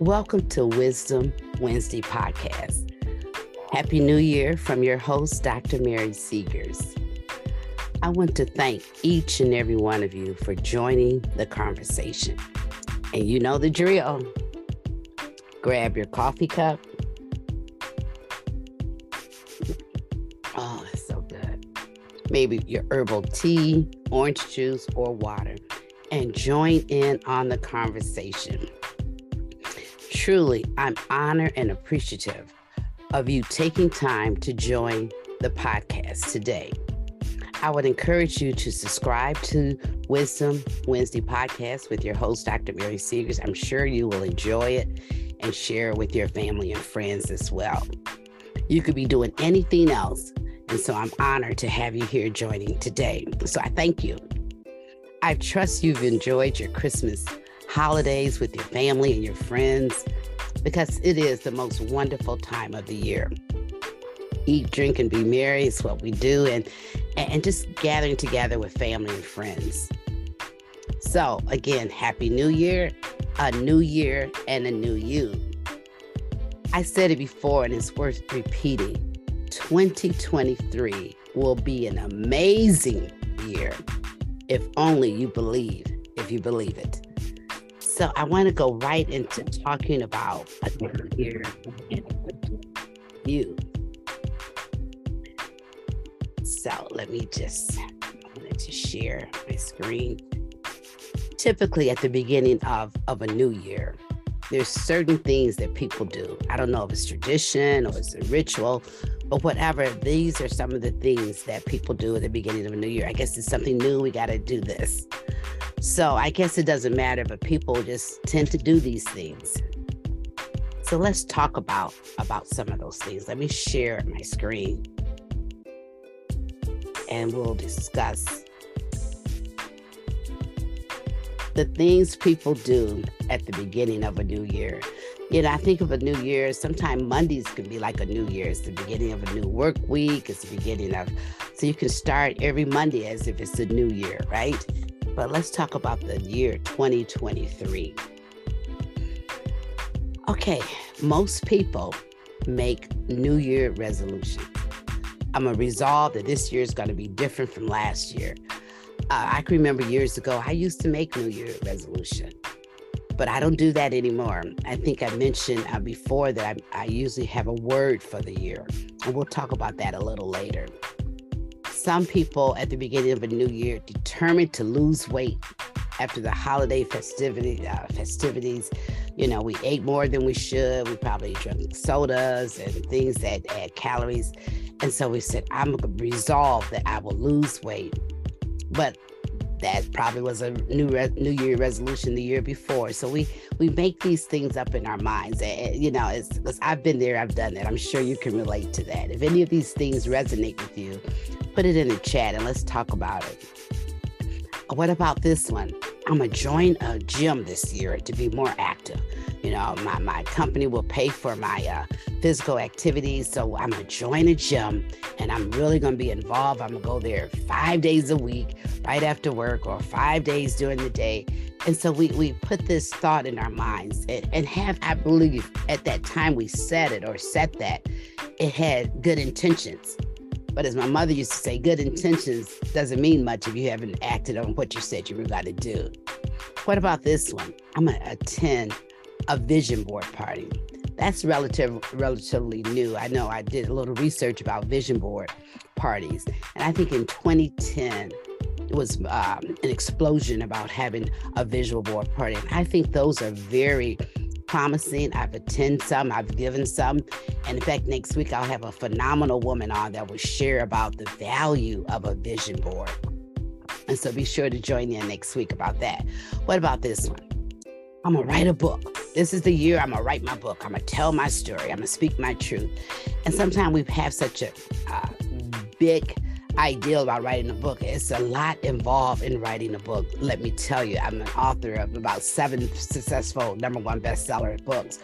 Welcome to Wisdom Wednesday podcast. Happy New Year from your host, Dr. Mary Seegers. I want to thank each and every one of you for joining the conversation. And you know the drill. Grab your coffee cup. Oh, it's so good. Maybe your herbal tea, orange juice, or water, and join in on the conversation. Truly, I'm honored and appreciative of you taking time to join the podcast today. I would encourage you to subscribe to Wisdom Wednesday podcast with your host, Dr. Mary Seegers. I'm sure you will enjoy it and share it with your family and friends as well. You could be doing anything else. And so I'm honored to have you here joining today. So I thank you. I trust you've enjoyed your Christmas holidays with your family and your friends because it is the most wonderful time of the year. Eat, drink, and be merry is what we do, and, and just gathering together with family and friends. So, again, Happy New Year, a new year, and a new you. I said it before, and it's worth repeating 2023 will be an amazing year if only you believe, if you believe it. So I want to go right into talking about a year and you. So let me just I wanted to share my screen. Typically at the beginning of, of a new year, there's certain things that people do. I don't know if it's tradition or it's a ritual, but whatever, these are some of the things that people do at the beginning of a new year. I guess it's something new, we got to do this. So I guess it doesn't matter, but people just tend to do these things. So let's talk about about some of those things. Let me share my screen and we'll discuss the things people do at the beginning of a new year. You know, I think of a new year, sometimes Mondays can be like a new year. It's the beginning of a new work week. It's the beginning of, so you can start every Monday as if it's a new year, right? But let's talk about the year 2023. Okay, most people make New Year resolution. I'm gonna resolve that this year is gonna be different from last year. Uh, I can remember years ago, I used to make New Year resolution, but I don't do that anymore. I think I mentioned uh, before that I, I usually have a word for the year, and we'll talk about that a little later some people at the beginning of a new year determined to lose weight after the holiday festivity, uh, festivities. You know, we ate more than we should. We probably drank sodas and things that add calories. And so we said, I'm going to resolve that I will lose weight. But that probably was a new re- New Year resolution the year before. So we we make these things up in our minds. And, you know, it's, it's I've been there, I've done that. I'm sure you can relate to that. If any of these things resonate with you, put it in the chat and let's talk about it. What about this one? I'm gonna join a gym this year to be more active. You know, my, my company will pay for my uh, physical activities. So I'm gonna join a gym and I'm really gonna be involved. I'm gonna go there five days a week, right after work, or five days during the day. And so we, we put this thought in our minds and, and have, I believe, at that time we said it or said that, it had good intentions. But as my mother used to say, good intentions doesn't mean much if you haven't acted on what you said you were going to do. What about this one? I'm going to attend a vision board party. That's relative, relatively new. I know I did a little research about vision board parties. And I think in 2010, it was um, an explosion about having a visual board party. And I think those are very promising. I've attended some, I've given some. And in fact, next week I'll have a phenomenal woman on that will share about the value of a vision board. And so be sure to join in next week about that. What about this one? I'm gonna write a book. This is the year I'm gonna write my book. I'm gonna tell my story. I'm gonna speak my truth. And sometimes we have such a uh, big ideal about writing a book. It's a lot involved in writing a book. Let me tell you, I'm an author of about seven successful number one bestseller books.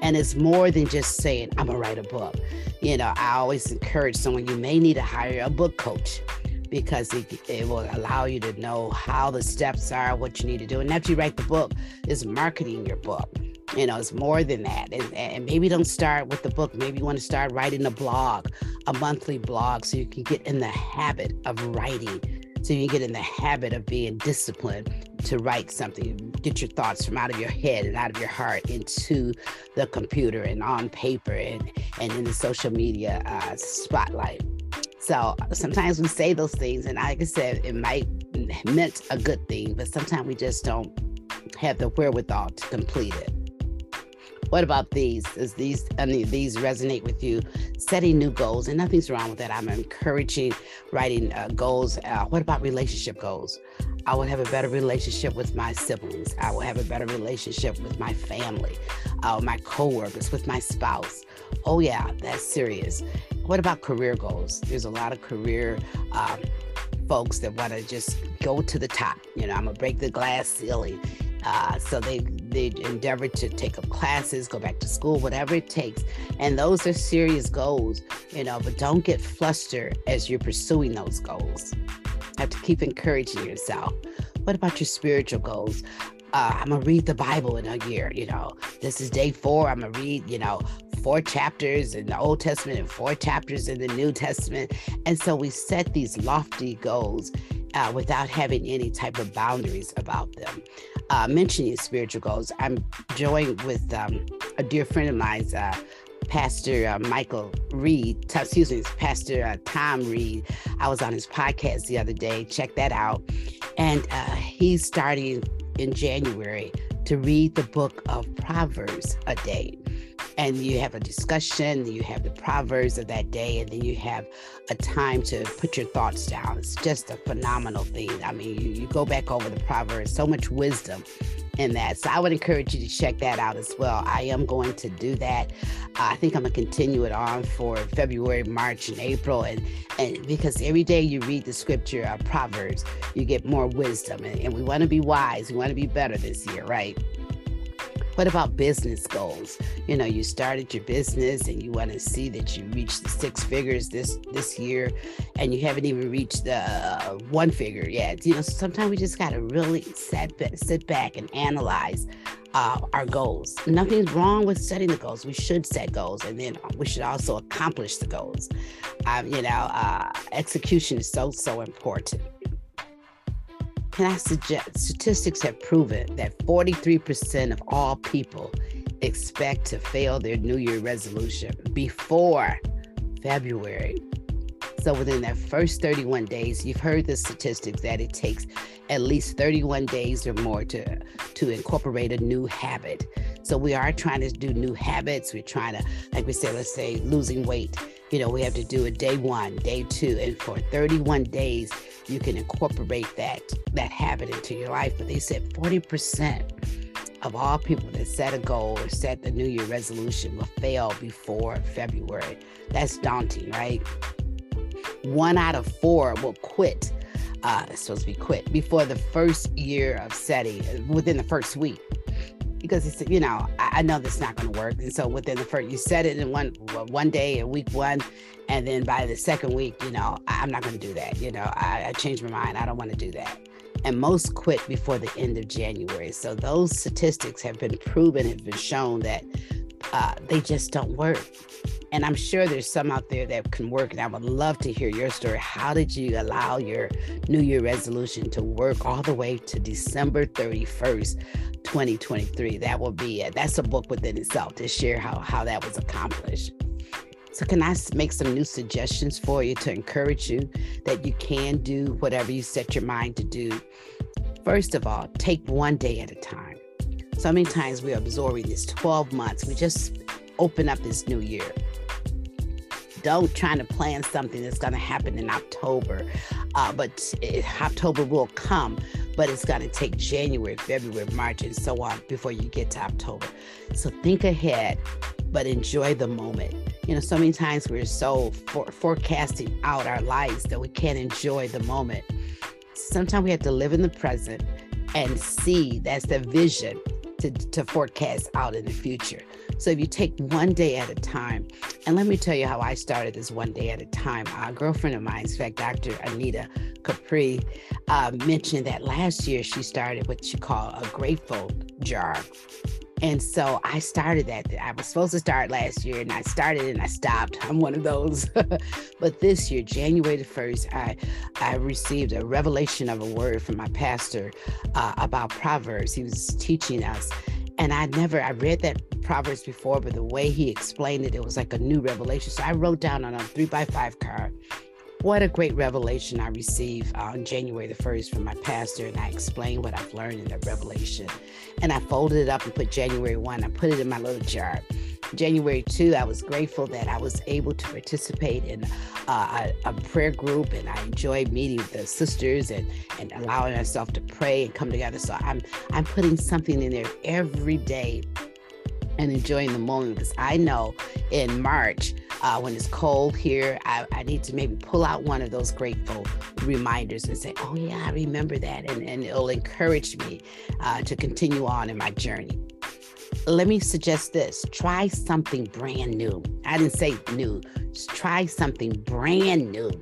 And it's more than just saying, I'm gonna write a book. You know, I always encourage someone, you may need to hire a book coach because it, it will allow you to know how the steps are, what you need to do. And after you write the book, is marketing your book You know, it's more than that. And, and maybe don't start with the book. Maybe you want to start writing a blog, a monthly blog, so you can get in the habit of writing. So you get in the habit of being disciplined to write something, get your thoughts from out of your head and out of your heart into the computer and on paper and, and in the social media uh, spotlight. So sometimes we say those things, and like I said, it might meant a good thing, but sometimes we just don't have the wherewithal to complete it. What about these? Does these any of these resonate with you? Setting new goals, and nothing's wrong with that. I'm encouraging writing uh, goals. Uh, what about relationship goals? I will have a better relationship with my siblings. I will have a better relationship with my family, uh, my coworkers, with my spouse. Oh yeah, that's serious. What about career goals? There's a lot of career um, folks that want to just go to the top. You know, I'm gonna break the glass ceiling. Uh, so they they endeavor to take up classes, go back to school, whatever it takes. And those are serious goals, you know, but don't get flustered as you're pursuing those goals. Have to keep encouraging yourself. What about your spiritual goals? Uh, I'm gonna read the Bible in a year. You know, this is day four. I'm gonna read, you know, four chapters in the Old Testament and four chapters in the New Testament. And so we set these lofty goals uh, without having any type of boundaries about them. Uh, mentioning spiritual goals, I'm joined with um, a dear friend of mine's, uh, Pastor uh, Michael Reed, t- excuse me, Pastor uh, Tom Reed. I was on his podcast the other day. Check that out. And uh, he's starting in January to read the book of Proverbs a day and you have a discussion, you have the proverbs of that day, and then you have a time to put your thoughts down. It's just a phenomenal thing. I mean, you, you go back over the proverbs, so much wisdom in that. So I would encourage you to check that out as well. I am going to do that. Uh, I think I'm gonna continue it on for February, March, and April, and and because every day you read the scripture of Proverbs, you get more wisdom, and, and we want to be wise. We want to be better this year, right? What about business goals? You know, you started your business and you want to see that you reach the six figures this this year, and you haven't even reached the uh, one figure yet. You know, sometimes we just got to really sit sit back and analyze uh, our goals. Nothing's wrong with setting the goals. We should set goals, and then we should also accomplish the goals. Um, you know, uh, execution is so so important. Can I suggest statistics have proven that 43% of all people expect to fail their New Year resolution before February. So within that first 31 days, you've heard the statistics that it takes at least 31 days or more to to incorporate a new habit. So we are trying to do new habits. We're trying to, like we said, let's say losing weight. You know, we have to do it day one, day two, and for 31 days, you can incorporate that that habit into your life. But they said 40% of all people that set a goal or set the New Year resolution will fail before February. That's daunting, right? One out of four will quit. Uh, supposed to be quit before the first year of setting, within the first week because you know I, I know that's not going to work, and so within the first you said it in one one day in week one, and then by the second week, you know I, am not going to do that. You know I, I changed my mind. I don't want to do that. And most quit before the end of January. So those statistics have been proven, have been shown that uh, they just don't work. And I'm sure there's some out there that can work. And I would love to hear your story. How did you allow your New Year resolution to work all the way to December 31st 2023. That will be it. That's a book within itself to share how, how that was accomplished. So, can I make some new suggestions for you to encourage you that you can do whatever you set your mind to do? First of all, take one day at a time. So many times we're absorbing this 12 months. We just open up this new year. Don't try to plan something that's going to happen in October, uh, but it, October will come but it's going to take January, February, March, and so on before you get to October. So think ahead, but enjoy the moment. You know, so many times we're so for- forecasting out our lives that we can't enjoy the moment. Sometimes we have to live in the present and see that's the vision to, to forecast out in the future. So if you take one day at a time, and let me tell you how I started this one day at a time. A girlfriend of mine, in fact, Dr. Anita Capri, uh, mentioned that last year she started what she called a grateful jar. And so I started that. I was supposed to start last year and I started and I stopped. I'm one of those. but this year, January the 1st, I, I received a revelation of a word from my pastor uh, about Proverbs. He was teaching us. And I never, I read that Proverbs before, but the way he explained it, it was like a new revelation. So I wrote down on a three by five card what a great revelation I received on January the 1st from my pastor. And I explained what I've learned in that revelation. And I folded it up and put January 1, I put it in my little jar. January 2, I was grateful that I was able to participate in uh, a, a, prayer group and I enjoyed meeting the sisters and, and allowing ourselves to pray and come together. So I'm I'm putting something in there every day and enjoying the moment because I know in March, uh, when it's cold here, I, I, need to maybe pull out one of those grateful reminders and say, oh, yeah, I remember that. And, and it'll encourage me uh, to continue on in my journey. Let me suggest this try something brand new. I didn't say new, Just try something brand new.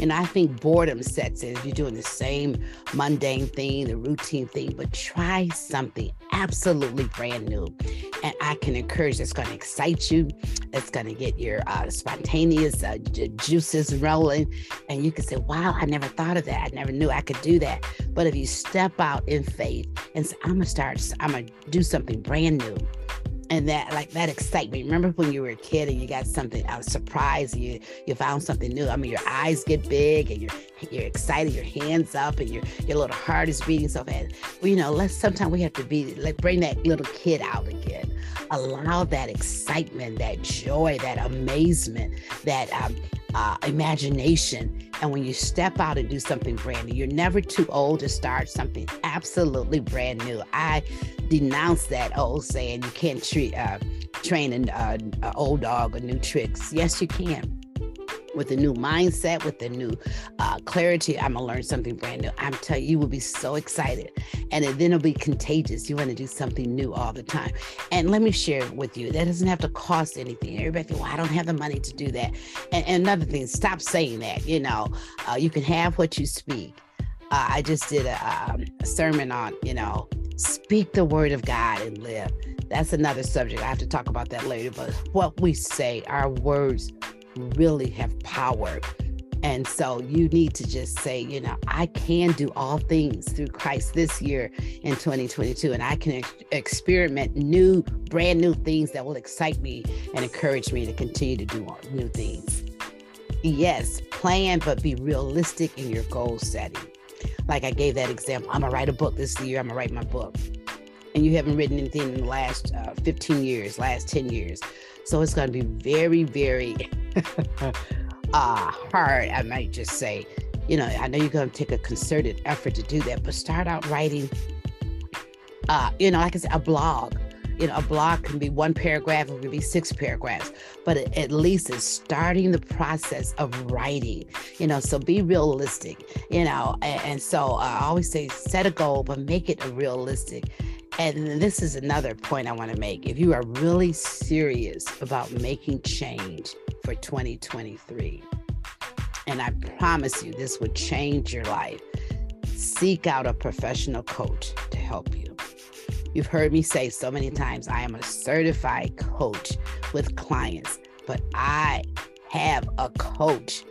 And I think boredom sets in if you're doing the same mundane thing, the routine thing, but try something absolutely brand new. And I can encourage that's going to excite you, it's going to get your uh, spontaneous uh, j- juices rolling. And you can say, wow, I never thought of that. I never knew I could do that. But if you step out in faith and say, I'm to start, I'm to do something brand new and that like that excitement remember when you were a kid and you got something a surprise you you found something new. I mean your eyes get big and you're you're excited your hands up and your your little heart is beating so fast. Well, you know let's sometimes we have to be like bring that little kid out again. Allow that excitement that joy that amazement that um, uh, imagination. And when you step out and do something brand new, you're never too old to start something absolutely brand new. I denounce that old saying, you can't treat, uh, train an uh, old dog or new tricks. Yes, you can with a new mindset, with a new uh, clarity. I'm gonna learn something brand new. I'm telling you, you will be so excited, and then it'll be contagious. You want to do something new all the time. And let me share with you that doesn't have to cost anything. Everybody think, well, I don't have the money to do that. And, and another thing, stop saying that. You know, uh, you can have what you speak. Uh, I just did a, um, a sermon on, you know, speak the word of God and live. That's another subject. I have to talk about that later. But what we say, our words really have power. And so you need to just say, you know, I can do all things through Christ this year in 2022, and I can ex- experiment new, brand new things that will excite me and encourage me to continue to do new things. Yes, plan, but be realistic in your goal setting. Like I gave that example, I'm gonna write a book this year, I'm gonna write my book. And you haven't written anything in the last uh, 15 years, last 10 years. So it's gonna be very, very uh, hard, I might just say. You know, I know you're going to take a concerted effort to do that, but start out writing, uh, you know, like I said, a blog. You know, a blog can be one paragraph, it can be six paragraphs, but at least it's starting the process of writing, you know, so be realistic, you know, and, and so I always say set a goal, but make it realistic and this is another point I want to make. If you are really serious about making change for 2023, and I promise you this would change your life, seek out a professional coach to help you. You've heard me say so many times I am a certified coach with clients, but I have a coach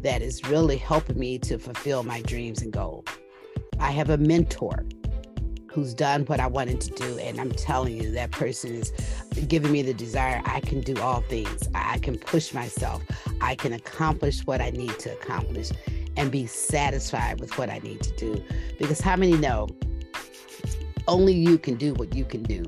that is really helping me to fulfill my dreams and goals. I have a mentor who's done what I wanted to do. And I'm telling you, that person is giving me the desire. I can do all things, I can push myself, I can accomplish what I need to accomplish and be satisfied with what I need to do. Because how many know only you can do what you can do?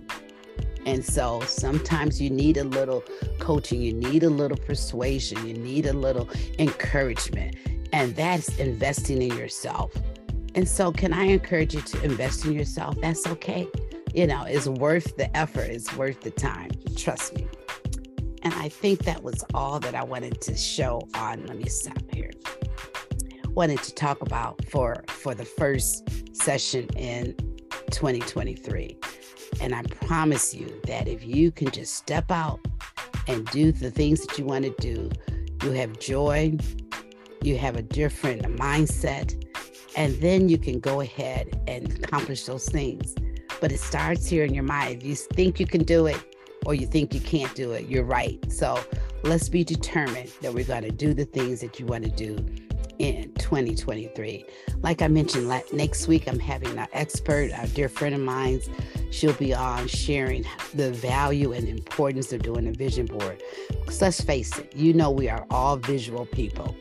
And so sometimes you need a little coaching, you need a little persuasion, you need a little encouragement. And that's investing in yourself. And so, can I encourage you to invest in yourself? That's okay. You know, it's worth the effort, it's worth the time. Trust me. And I think that was all that I wanted to show on. Let me stop here. Wanted to talk about for for the first session in 2023. And I promise you that if you can just step out and do the things that you want to do, you have joy, you have a different mindset, and then you can go ahead and accomplish those things. but it starts here in your mind. If you think you can do it or you think you can't do it, you're right. So let's be determined that we're going to do the things that you want to do in 2023. Like I mentioned, next week I'm having an expert, a dear friend of mine. She'll be on sharing the value and importance of doing a vision board. Because let's face it, you know, we are all visual people.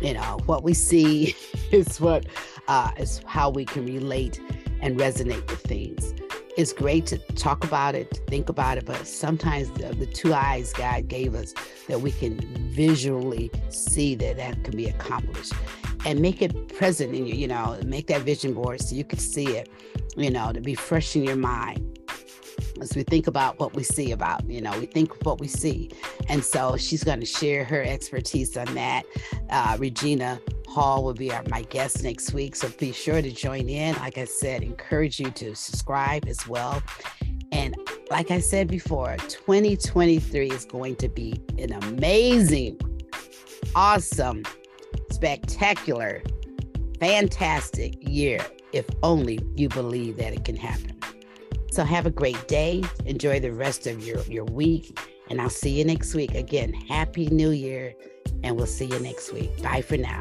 You know, what we see is what uh, is how we can relate and resonate with things. It's great to talk about it, think about it, but sometimes the, the two eyes God gave us that we can visually see that that can be accomplished. And make it present in you, you know, make that vision board so you can see it, you know, to be fresh in your mind. As we think about what we see about you know we think what we see. And so she's going to share her expertise on that. Uh, regina hall will be our, my guest next week so be sure to join in like i said encourage you to subscribe as well and like i said before 2023 is going to be an amazing awesome spectacular fantastic year if only you believe that it can happen so have a great day. Enjoy the rest of your, your week. And I'll see you next week. Again, Happy New Year. And we'll see you next week. Bye for now.